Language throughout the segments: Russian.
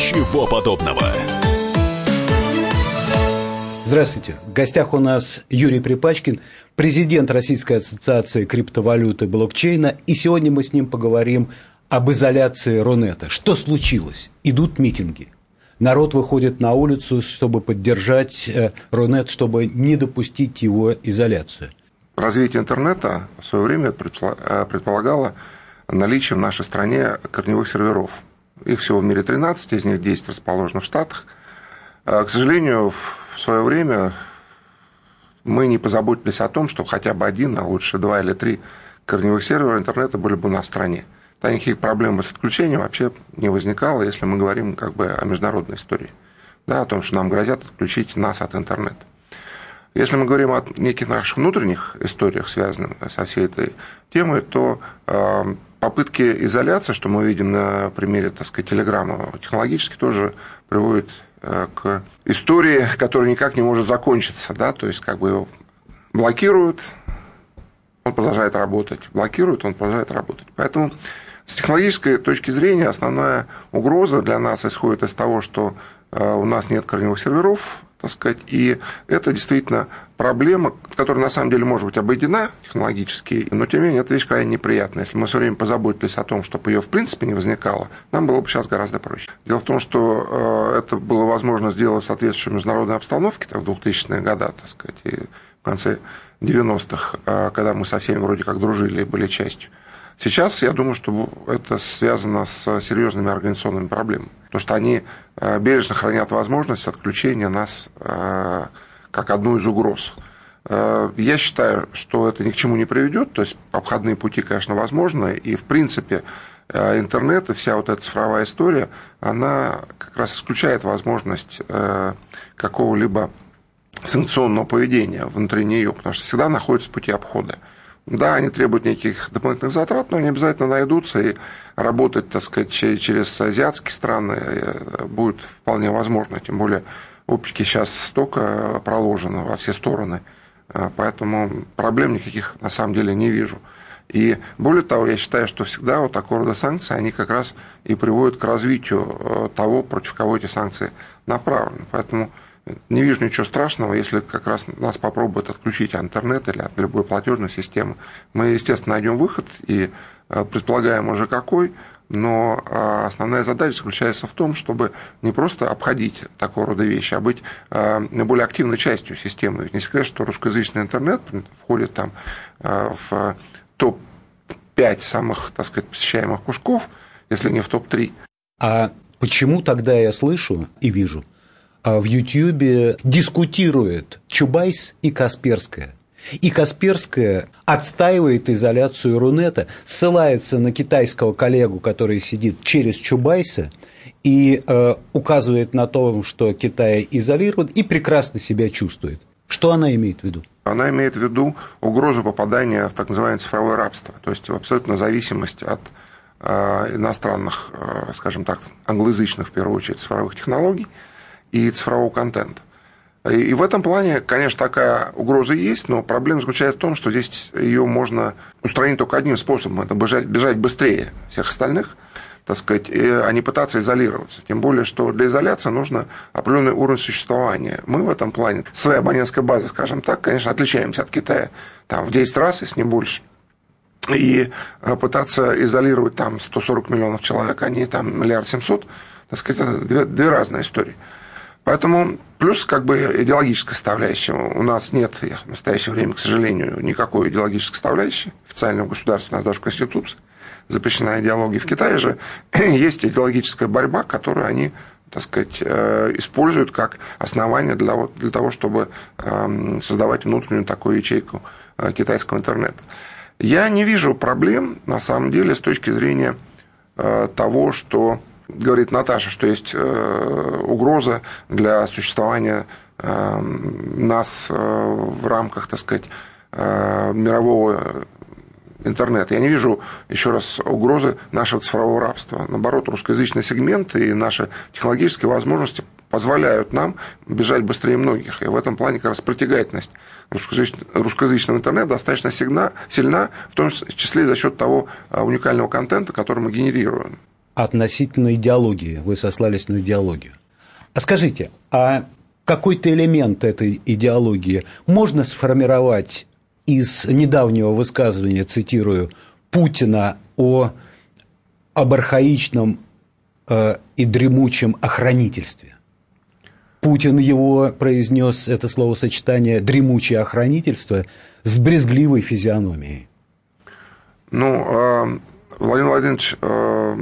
Ничего подобного. Здравствуйте. В гостях у нас Юрий Припачкин, президент Российской ассоциации криптовалюты блокчейна. И сегодня мы с ним поговорим об изоляции Рунета. Что случилось? Идут митинги. Народ выходит на улицу, чтобы поддержать э, Рунет, чтобы не допустить его изоляцию. Развитие интернета в свое время э, предполагало наличие в нашей стране корневых серверов. Их всего в мире 13, из них 10 расположено в Штатах. Э, к сожалению, в свое время мы не позаботились о том, чтобы хотя бы один, а лучше два или три корневых сервера интернета были бы у нас в стране. Тогда никаких проблем с отключением вообще не возникало, если мы говорим как бы о международной истории. Да, о том, что нам грозят отключить нас от интернета. Если мы говорим о неких наших внутренних историях, связанных со всей этой темой, то э, попытки изоляции, что мы видим на примере, так сказать, Телеграма, технологически тоже приводят э, к истории, которая никак не может закончиться. Да? То есть, как бы его блокируют, он продолжает работать. Блокируют, он продолжает работать. Поэтому с технологической точки зрения основная угроза для нас исходит из того, что э, у нас нет корневых серверов, так сказать, и это действительно проблема, которая на самом деле может быть обойдена технологически, но тем не менее это вещь крайне неприятная. Если мы все время позаботились о том, чтобы ее в принципе не возникало, нам было бы сейчас гораздо проще. Дело в том, что э, это было возможно сделать в соответствующей международной обстановке в 2000-е годы, так сказать, и в конце 90-х, э, когда мы со всеми вроде как дружили и были частью. Сейчас я думаю, что это связано с серьезными организационными проблемами, потому что они э, бережно хранят возможность отключения нас э, как одну из угроз. Э, я считаю, что это ни к чему не приведет, то есть обходные пути, конечно, возможны, и в принципе интернет и вся вот эта цифровая история, она как раз исключает возможность какого-либо санкционного поведения внутри нее, потому что всегда находятся пути обхода. Да, они требуют неких дополнительных затрат, но они обязательно найдутся, и работать, так сказать, через азиатские страны э, будет вполне возможно, тем более оптики сейчас столько проложено во все стороны, э, поэтому проблем никаких на самом деле не вижу. И более того, я считаю, что всегда вот такого рода санкции, они как раз и приводят к развитию э, того, против кого эти санкции направлены. Поэтому не вижу ничего страшного, если как раз нас попробуют отключить от интернета или от любой платежной системы. Мы, естественно, найдем выход и э, предполагаем уже какой, но э, основная задача заключается в том, чтобы не просто обходить такого рода вещи, а быть э, более активной частью системы. Ведь не секрет, что русскоязычный интернет входит там в топ-5 самых, так сказать, посещаемых кружков, если не в топ-3. А почему тогда я слышу и вижу, в Ютьюбе дискутирует Чубайс и Касперская. И Касперская отстаивает изоляцию Рунета, ссылается на китайского коллегу, который сидит через Чубайса, и э, указывает на то, что Китай изолирован и прекрасно себя чувствует. Что она имеет в виду? Она имеет в виду угрозу попадания в так называемое цифровое рабство, то есть в абсолютную зависимость от э, иностранных, э, скажем так, англоязычных, в первую очередь, цифровых технологий – и цифрового контента. И в этом плане, конечно, такая угроза есть, но проблема заключается в том, что здесь ее можно устранить только одним способом. Это бежать, бежать быстрее всех остальных, так сказать, а не пытаться изолироваться. Тем более, что для изоляции нужно определенный уровень существования. Мы в этом плане, своей абонентской базы, скажем так, конечно, отличаемся от Китая там, в 10 раз, если не больше. И э, пытаться изолировать там 140 миллионов человек, а не там миллиард семьсот, так сказать, это две, две разные истории. Поэтому плюс как бы идеологическая составляющая. У нас нет в настоящее время, к сожалению, никакой идеологической составляющей. Официального государства у нас даже в Конституции запрещена идеология. В Китае же есть идеологическая борьба, которую они так сказать, э, используют как основание для, для того, чтобы эм, создавать внутреннюю такую ячейку э, китайского интернета. Я не вижу проблем, на самом деле, с точки зрения э, того, что говорит Наташа, что есть э, угроза для существования э, нас э, в рамках, так сказать, мирового интернета. Я не вижу, еще раз, угрозы нашего цифрового рабства. Наоборот, русскоязычный сегмент и наши технологические возможности позволяют нам бежать быстрее многих. И в этом плане как раз притягательность русскоязычного интернета достаточно сильна, в том числе за счет того уникального контента, который мы генерируем. Относительно идеологии. Вы сослались на идеологию. А скажите, а какой-то элемент этой идеологии можно сформировать из недавнего высказывания, цитирую, Путина о, об архаичном э, и дремучем охранительстве? Путин его произнес это словосочетание «дремучее охранительство» с брезгливой физиономией. Ну, э, Владимир Владимирович э,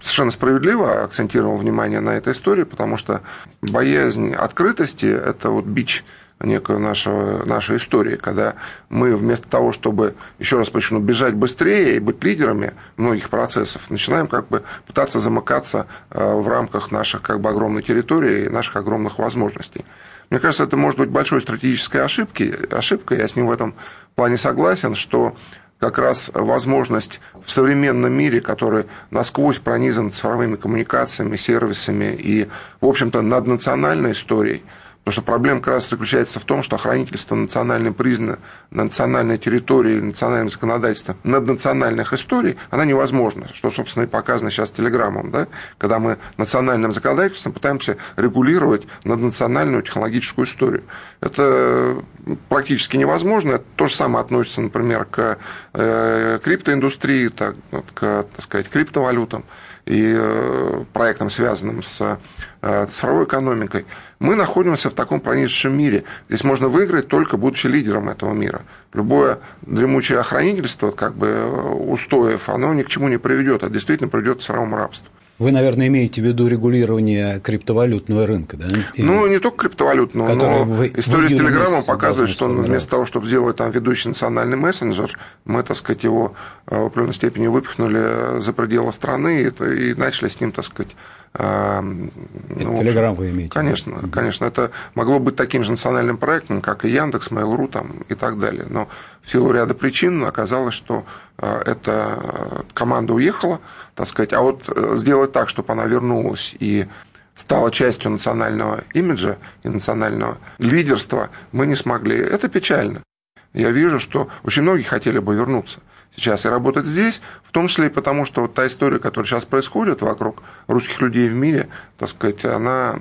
совершенно справедливо акцентировал внимание на этой истории, потому что боязнь открытости – это вот бич некой нашего, нашей истории, когда мы вместо того, чтобы, еще раз почну, бежать быстрее и быть лидерами многих процессов, начинаем как бы пытаться замыкаться э, в рамках наших как бы огромной территории и наших огромных возможностей. Мне кажется, это может быть большой стратегической ошибки, ошибкой, я с ним в этом плане согласен, что как раз возможность в современном мире, который насквозь пронизан цифровыми коммуникациями, сервисами и, в общем-то, наднациональной историей – Потому что проблема как раз заключается в том, что охранительство национальной признано на национальной территории, национальное законодательство наднациональных историй, она невозможна, что, собственно, и показано сейчас телеграммом, да, когда мы национальным законодательством пытаемся регулировать наднациональную технологическую историю. Это практически невозможно. Это то же самое относится, например, к э, криптоиндустрии, так, к, так сказать, криптовалютам и э, проектам, связанным с э, цифровой экономикой, мы находимся в таком пронизшем мире. Здесь можно выиграть только будучи лидером этого мира. Любое дремучее охранительство, как бы э, устоев, оно ни к чему не приведет, а действительно приведет к цифровому рабству. Вы, наверное, имеете в виду регулирование криптовалютного рынка, да? Или... Ну, не только криптовалютного, но вы, история с Телеграмом показывает, что он вместо того, чтобы сделать там ведущий национальный мессенджер, мы, так сказать, его э, в определенной степени выпихнули за пределы страны и, и начали с ним, так сказать, ну, Телеграм вы имеете? Конечно, да? конечно. Это могло быть таким же национальным проектом, как и Яндекс, Mail.ru там, и так далее. Но в силу ряда причин оказалось, что э, эта команда уехала, так сказать. А вот э, сделать так, чтобы она вернулась и стала частью национального имиджа и национального лидерства, мы не смогли. Это печально. Я вижу, что очень многие хотели бы вернуться сейчас и работать здесь, в том числе и потому, что вот та история, которая сейчас происходит вокруг русских людей в мире, так сказать, она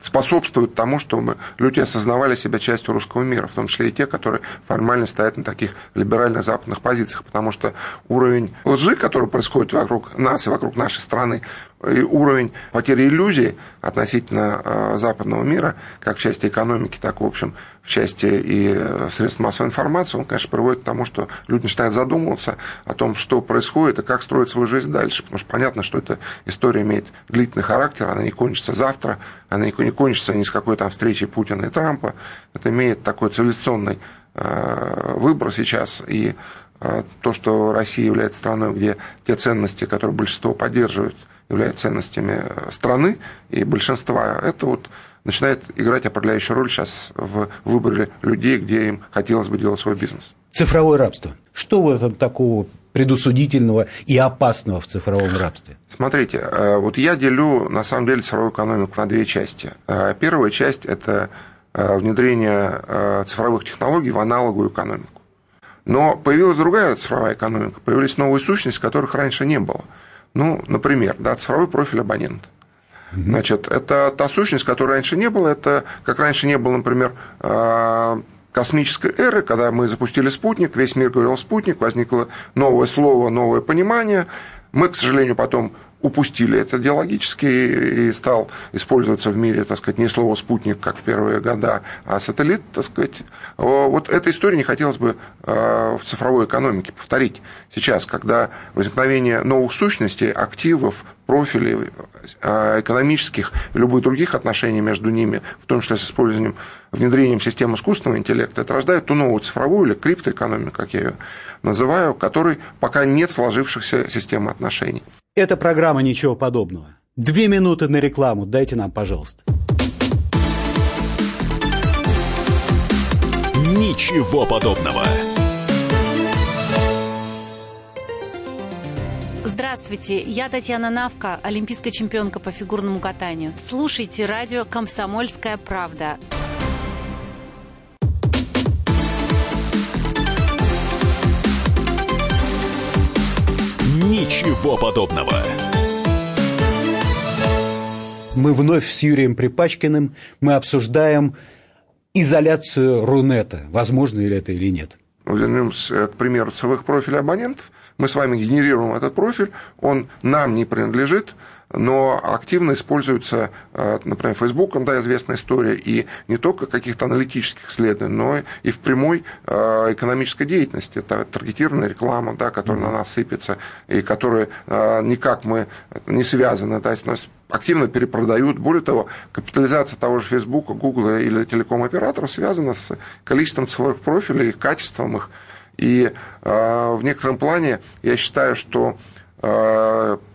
способствует тому, чтобы люди осознавали себя частью русского мира, в том числе и те, которые формально стоят на таких либеральных западных позициях, потому что уровень лжи, который происходит вокруг нас и вокруг нашей страны, уровень потери иллюзий относительно э, западного мира, как в части экономики, так, в общем, в части и э, средств массовой информации, он, конечно, приводит к тому, что люди начинают задумываться о том, что происходит и как строить свою жизнь дальше. Потому что понятно, что эта история имеет длительный характер, она не кончится завтра, она не кончится ни с какой там встречей Путина и Трампа. Это имеет такой цивилизационный э, выбор сейчас. И то, что Россия является страной, где те ценности, которые большинство поддерживают, являются ценностями страны и большинства, это вот начинает играть определяющую роль сейчас в выборе людей, где им хотелось бы делать свой бизнес. Цифровое рабство. Что в этом такого предусудительного и опасного в цифровом рабстве? Смотрите, э, вот я делю на самом деле цифровую экономику на две части. Э, первая часть – это э, внедрение цифровых технологий в аналоговую экономику. Но появилась другая цифровая экономика, появились новые сущности, которых раньше не было – ну, например, да, цифровой профиль абонента. Значит, это та сущность, которой раньше не было. Это как раньше не было, например, а, космической эры, когда мы запустили спутник, весь мир говорил спутник, возникло новое слово, новое понимание. Мы, к сожалению, потом упустили это идеологически и стал использоваться в мире, так сказать, не слово «спутник», как в первые года, а сателлит, так сказать. Вот этой истории не хотелось бы э, в цифровой экономике повторить сейчас, когда возникновение новых сущностей, активов, профилей э, экономических и любых других отношений между ними, в том числе с использованием, внедрением систем искусственного интеллекта, это рождает ту новую цифровую или криптоэкономику, как я ее называю, которой пока нет сложившихся систем отношений. Это программа «Ничего подобного». Две минуты на рекламу дайте нам, пожалуйста. Ничего подобного. Здравствуйте, я Татьяна Навка, олимпийская чемпионка по фигурному катанию. Слушайте радио «Комсомольская правда». Ничего подобного. Мы вновь с Юрием Припачкиным мы обсуждаем изоляцию Рунета. Возможно ли это или нет? Вернемся к примеру цифровых профилей абонентов. Мы с вами генерируем этот профиль, он нам не принадлежит, но активно используется, э, например, Фейсбуком, да, известная история, и не только каких-то аналитических исследований, но и в прямой э, экономической деятельности. Это таргетированная реклама, да, которая на нас сыпется, и которая э, никак мы не связаны, да, есть активно перепродают. Более того, капитализация того же Фейсбука, Гугла или телеком-операторов связана с количеством цифровых профилей, их качеством их. И в некотором плане я считаю, что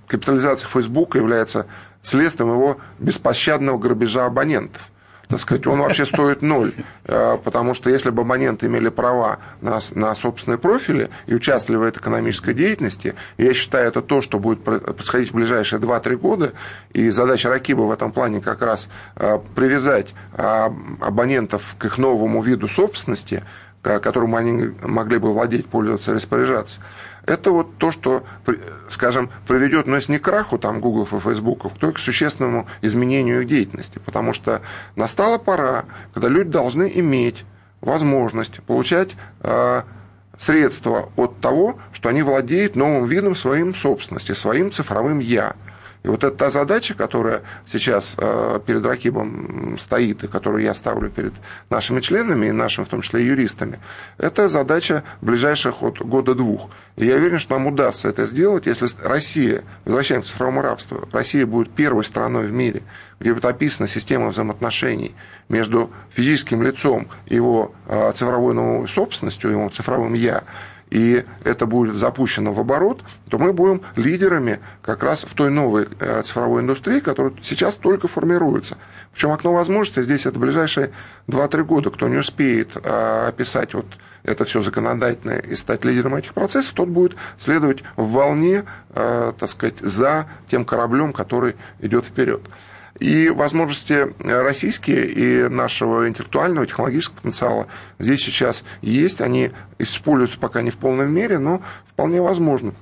капитализация Фейсбука является следствием его беспощадного грабежа абонентов. Так сказать, он вообще стоит ноль, э, потому что если бы абоненты имели права на, на собственные профили и участвовали в этой экономической деятельности, я считаю, это то, что будет происходить в ближайшие 2-3 года, и задача Ракиба в этом плане как раз э, привязать э, абонентов к их новому виду собственности, которым они могли бы владеть, пользоваться, распоряжаться это вот то, что, скажем, приведет, ну, если не к краху там Google и Facebook, то и к существенному изменению их деятельности. Потому что настала пора, когда люди должны иметь возможность получать э, средства от того, что они владеют новым видом своим собственности, своим цифровым «я». И вот это та задача, которая сейчас э, перед Ракибом стоит, и которую я ставлю перед нашими членами, и нашими, в том числе, юристами, это задача ближайших от года-двух. И я уверен, что нам удастся это сделать, если Россия, возвращаемся к цифровому рабству, Россия будет первой страной в мире, где будет описана система взаимоотношений между физическим лицом и его э, цифровой новой собственностью, его цифровым «я», и это будет запущено в оборот, то мы будем лидерами как раз в той новой э, цифровой индустрии, которая сейчас только формируется. Причем окно возможностей здесь это ближайшие 2-3 года. Кто не успеет э, описать вот это все законодательно и стать лидером этих процессов, тот будет следовать в волне, э, так сказать, за тем кораблем, который идет вперед. И возможности российские и нашего интеллектуального, технологического потенциала здесь сейчас есть. Они используются пока не в полной мере, но вполне возможно.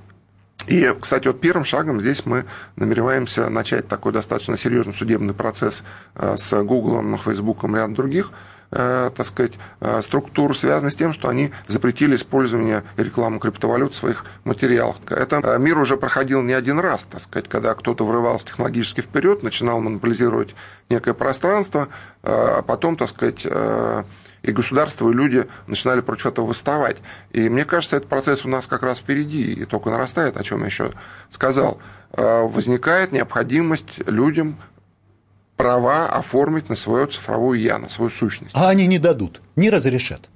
И, кстати, вот первым шагом здесь мы намереваемся начать такой достаточно серьезный судебный процесс э, с Google, Facebook и рядом других так сказать, э, структур связаны с тем, что они запретили использование и рекламу криптовалют в своих материалах. Это э, мир уже проходил не один раз, так сказать, когда кто-то врывался технологически вперед, начинал монополизировать некое пространство, а потом, так сказать, и государство, и люди начинали против этого выставать. И мне кажется, этот процесс у нас как раз впереди, и только нарастает, о чем я еще сказал. Возникает необходимость людям права оформить на свою цифровую я, на свою сущность. А они не дадут, не разрешат.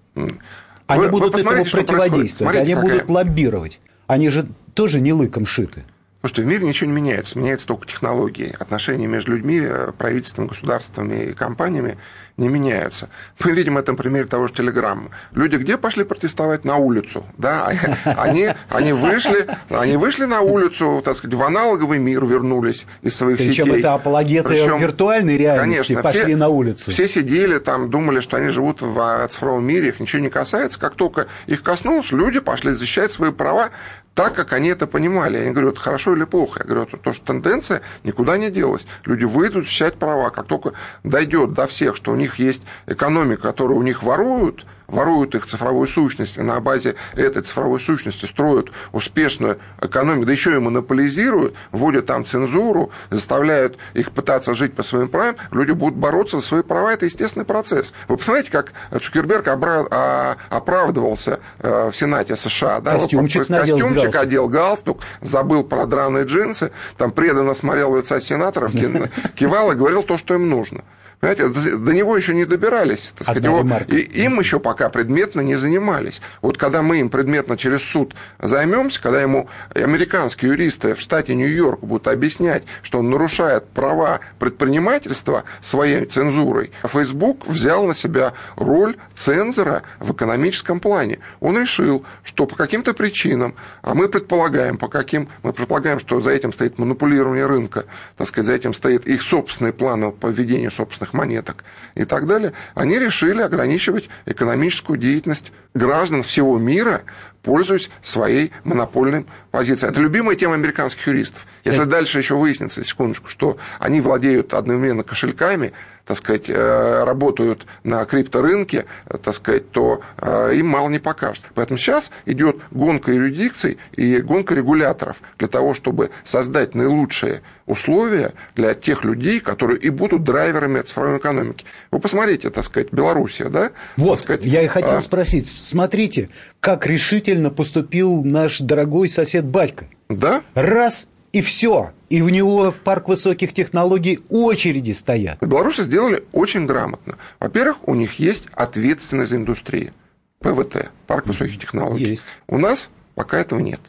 Они вы, будут вы этому противодействовать, они какая... будут лоббировать. Они же тоже не лыком шиты. Потому что в мире ничего не меняется, меняются только технологии. Отношения между людьми, э, правительством, государствами и компаниями не меняются. Мы видим это на примере того же Телеграмма. Люди где пошли протестовать? На улицу. Да? Они, они, вышли, они вышли на улицу, так сказать, в аналоговый мир вернулись из своих Причем сетей. Причем это апологеты Причем, виртуальной реальности конечно, пошли все, на улицу. Все сидели там, думали, что они живут в цифровом мире, их ничего не касается. Как только их коснулось, люди пошли защищать свои права так, как они это понимали. Я не говорю, это хорошо или плохо. Я говорю, это то, что тенденция никуда не делась. Люди выйдут защищать права. Как только дойдет до всех, что у них есть экономика, которую у них воруют – воруют их цифровую сущность, и на базе этой цифровой сущности строят успешную экономику, да еще и монополизируют, вводят там цензуру, заставляют их пытаться жить по своим правам, люди будут бороться за свои права, это естественный процесс. Вы посмотрите, как Цукерберг а, оправдывался э, в Сенате США. Да? Костюмчик, Костюмчик одел галстук, забыл про драные джинсы, там преданно смотрел в лица сенаторов, кивал и говорил то, что им нужно. Понимаете, до него еще не добирались. Так сказать, его, и им еще пока предметно не занимались. Вот когда мы им предметно через суд займемся, когда ему американские юристы в штате Нью-Йорк будут объяснять, что он нарушает права предпринимательства своей цензурой, Facebook взял на себя роль цензора в экономическом плане. Он решил, что по каким-то причинам, а мы предполагаем, по каким, мы предполагаем, что за этим стоит манипулирование рынка, так сказать, за этим стоит их собственные планы по введению собственных серебряных монеток и так далее, они решили ограничивать экономическую деятельность граждан всего мира пользуясь своей монопольной позицией. Это любимая тема американских юристов. Если дальше еще выяснится, секундочку, что они владеют одновременно кошельками, так сказать, э, работают на крипторынке, так сказать, то э, им мало не покажется. Поэтому сейчас идет гонка юрисдикций и гонка регуляторов для того, чтобы создать наилучшие условия для тех людей, которые и будут драйверами цифровой экономики. Вы посмотрите, так сказать, Белоруссия, да? Вот, сказать, я и хотел а... спросить, смотрите, как решительно поступил наш дорогой сосед Батько. Да? Раз и все. И в него в парк высоких технологий очереди стоят. Белорусы сделали очень грамотно. Во-первых, у них есть ответственность за индустрию. ПВТ, парк высоких технологий. Есть. У нас пока этого нет.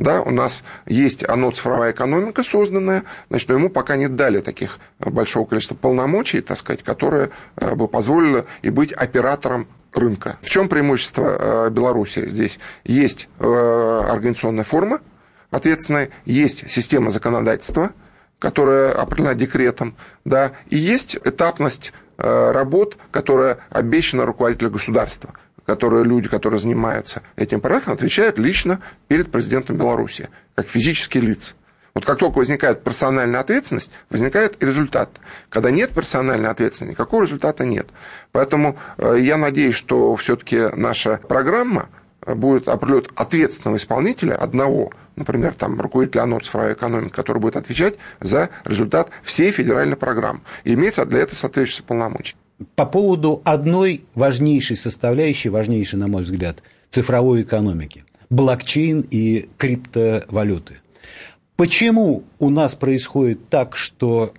Да, у нас есть оно цифровая экономика созданная, значит, но ему пока не дали таких большого количества полномочий, так сказать, которые э, бы позволили и быть оператором рынка. В чем преимущество э, Беларуси здесь? Есть э, организационная форма, ответственная, есть система законодательства, которая определена декретом, да, и есть этапность э, работ, которая обещана руководителю государства которые люди, которые занимаются этим проектом, отвечают лично перед президентом Беларуси, как физические лица. Вот как только возникает персональная ответственность, возникает результат. Когда нет персональной ответственности, никакого результата нет. Поэтому э, я надеюсь, что все-таки наша программа будет определять ответственного исполнителя одного, например, там, руководителя ОНО цифровой экономики, который будет отвечать за результат всей федеральной программы. И имеется для этого соответствующие полномочия. По поводу одной важнейшей составляющей, важнейшей, на мой взгляд, цифровой экономики – блокчейн и криптовалюты. Почему у нас происходит так, что,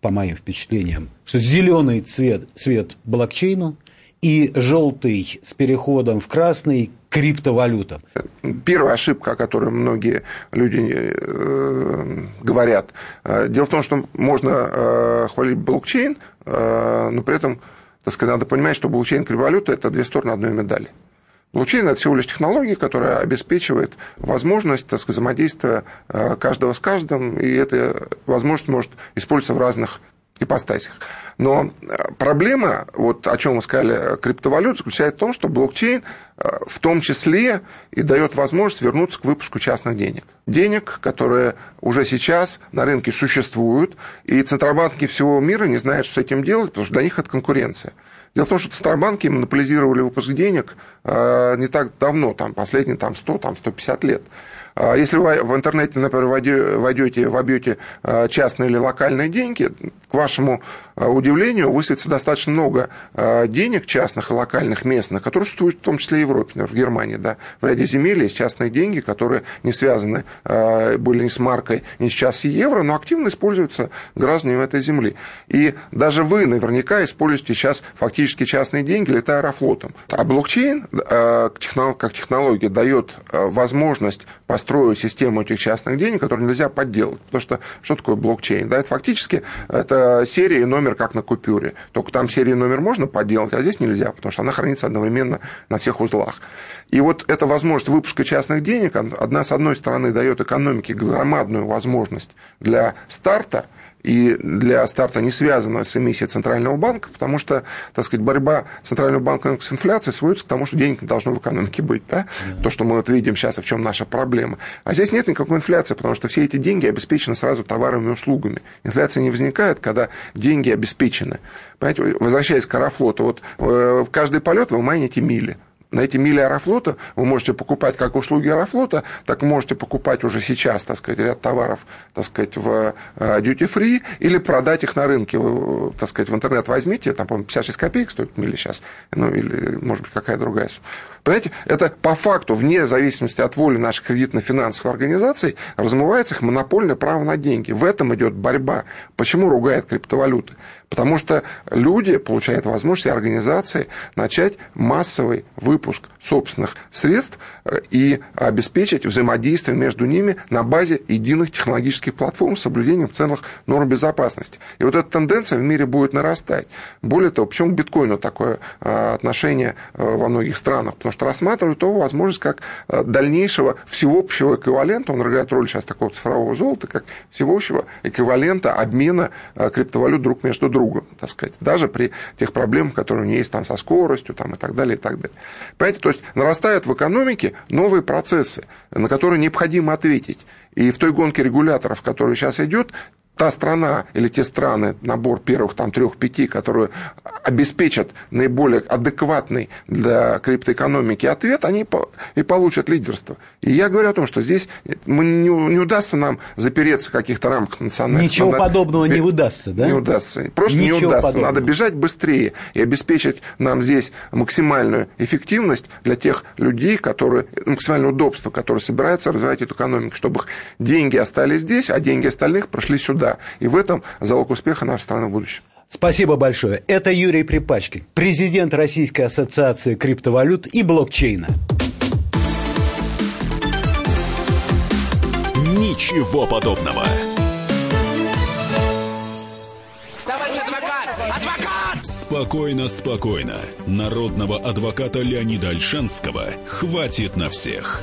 по моим впечатлениям, что зеленый цвет, цвет блокчейну и желтый с переходом в красный криптовалютам. Первая ошибка, о которой многие люди э, говорят. Э, дело в том, что можно э, хвалить блокчейн, но при этом, так сказать, надо понимать, что блокчейн и криптовалюта – это две стороны одной медали. Блокчейн – это всего лишь технология, которая обеспечивает возможность так сказать, взаимодействия каждого с каждым, и эта возможность может использоваться в разных ипостасях. Но э, проблема, вот о чем вы сказали, криптовалют, заключается в том, что блокчейн э, в том числе и дает возможность вернуться к выпуску частных денег. Денег, которые уже сейчас на рынке существуют, и центробанки всего мира не знают, что с этим делать, потому что для них это конкуренция. Дело в том, что центробанки монополизировали выпуск денег э, не так давно, там, последние там, 100, там, 150 лет. А если вы в интернете, например, войдете, вобьете а, частные или локальные деньги, к вашему а, удивлению, высветится достаточно много денег частных и локальных местных, которые существуют в том числе и в Европе, например, в Германии. Да. В ряде земель есть частные деньги, которые не связаны были ни с маркой, ни с час и евро, но активно используются гражданами этой земли. И даже вы наверняка используете сейчас фактически частные деньги, летая аэрофлотом. А блокчейн как технология дает возможность построить построить систему этих частных денег, которые нельзя подделать. Потому что что такое блокчейн? Да, это фактически это серия и номер, как на купюре. Только там серия и номер можно подделать, а здесь нельзя, потому что она хранится одновременно на всех узлах. И вот эта возможность выпуска частных денег, одна с одной стороны дает экономике громадную возможность для старта, и для старта не связано с эмиссией Центрального банка, потому что, так сказать, борьба Центрального банка с инфляцией сводится к тому, что денег не должно в экономике быть. Да? То, что мы вот видим сейчас, и в чем наша проблема. А здесь нет никакой инфляции, потому что все эти деньги обеспечены сразу товарами и услугами. Инфляция не возникает, когда деньги обеспечены. Понимаете, возвращаясь к Аэрофлоту, вот э, в каждый полет вы майните мили на эти мили Аэрофлота вы можете покупать как услуги Аэрофлота, так можете покупать уже сейчас, так сказать, ряд товаров, так сказать, в э, duty free или продать их на рынке. Вы, так сказать, в интернет возьмите, там, по-моему, 56 копеек стоит мили сейчас, ну, или, может быть, какая другая. Понимаете, это по факту, вне зависимости от воли наших кредитно-финансовых организаций, размывается их монопольное право на деньги. В этом идет борьба. Почему ругают криптовалюты? Потому что люди получают возможность организации начать массовый выпуск собственных средств э, и обеспечить взаимодействие между ними на базе единых технологических платформ с соблюдением целых норм безопасности. И вот эта тенденция в мире будет нарастать. Более того, почему к биткоину такое э, отношение э, во многих странах? потому что рассматривают его возможность как э, дальнейшего всеобщего эквивалента, он играет роль сейчас такого цифрового золота, как всеобщего эквивалента обмена э, криптовалют друг между другом, так сказать, даже при тех проблемах, которые у нее есть там со скоростью там, и так далее, и так далее. Понимаете, то есть нарастают в экономике новые процессы, на которые необходимо ответить. И в той гонке регуляторов, которая сейчас идет, та страна или те страны, набор первых там трех-пяти, которые обеспечат наиболее адекватный для криптоэкономики ответ, они и получат лидерство. И я говорю о том, что здесь мы не, не удастся нам запереться в каких-то рамках национальных. Ничего Надо... подобного не удастся, да? Не удастся. Просто Ничего не удастся. Подобного. Надо бежать быстрее и обеспечить нам здесь максимальную эффективность для тех людей, которые, максимальное удобство, которые собираются развивать эту экономику, чтобы деньги остались здесь, а деньги остальных прошли сюда сюда. И в этом залог успеха нашей страны в будущем. Спасибо большое. Это Юрий Припачкин, президент Российской ассоциации криптовалют и блокчейна. Ничего подобного. Товарищ адвокат! Адвокат! Спокойно, спокойно. Народного адвоката Леонида Альшанского хватит на всех.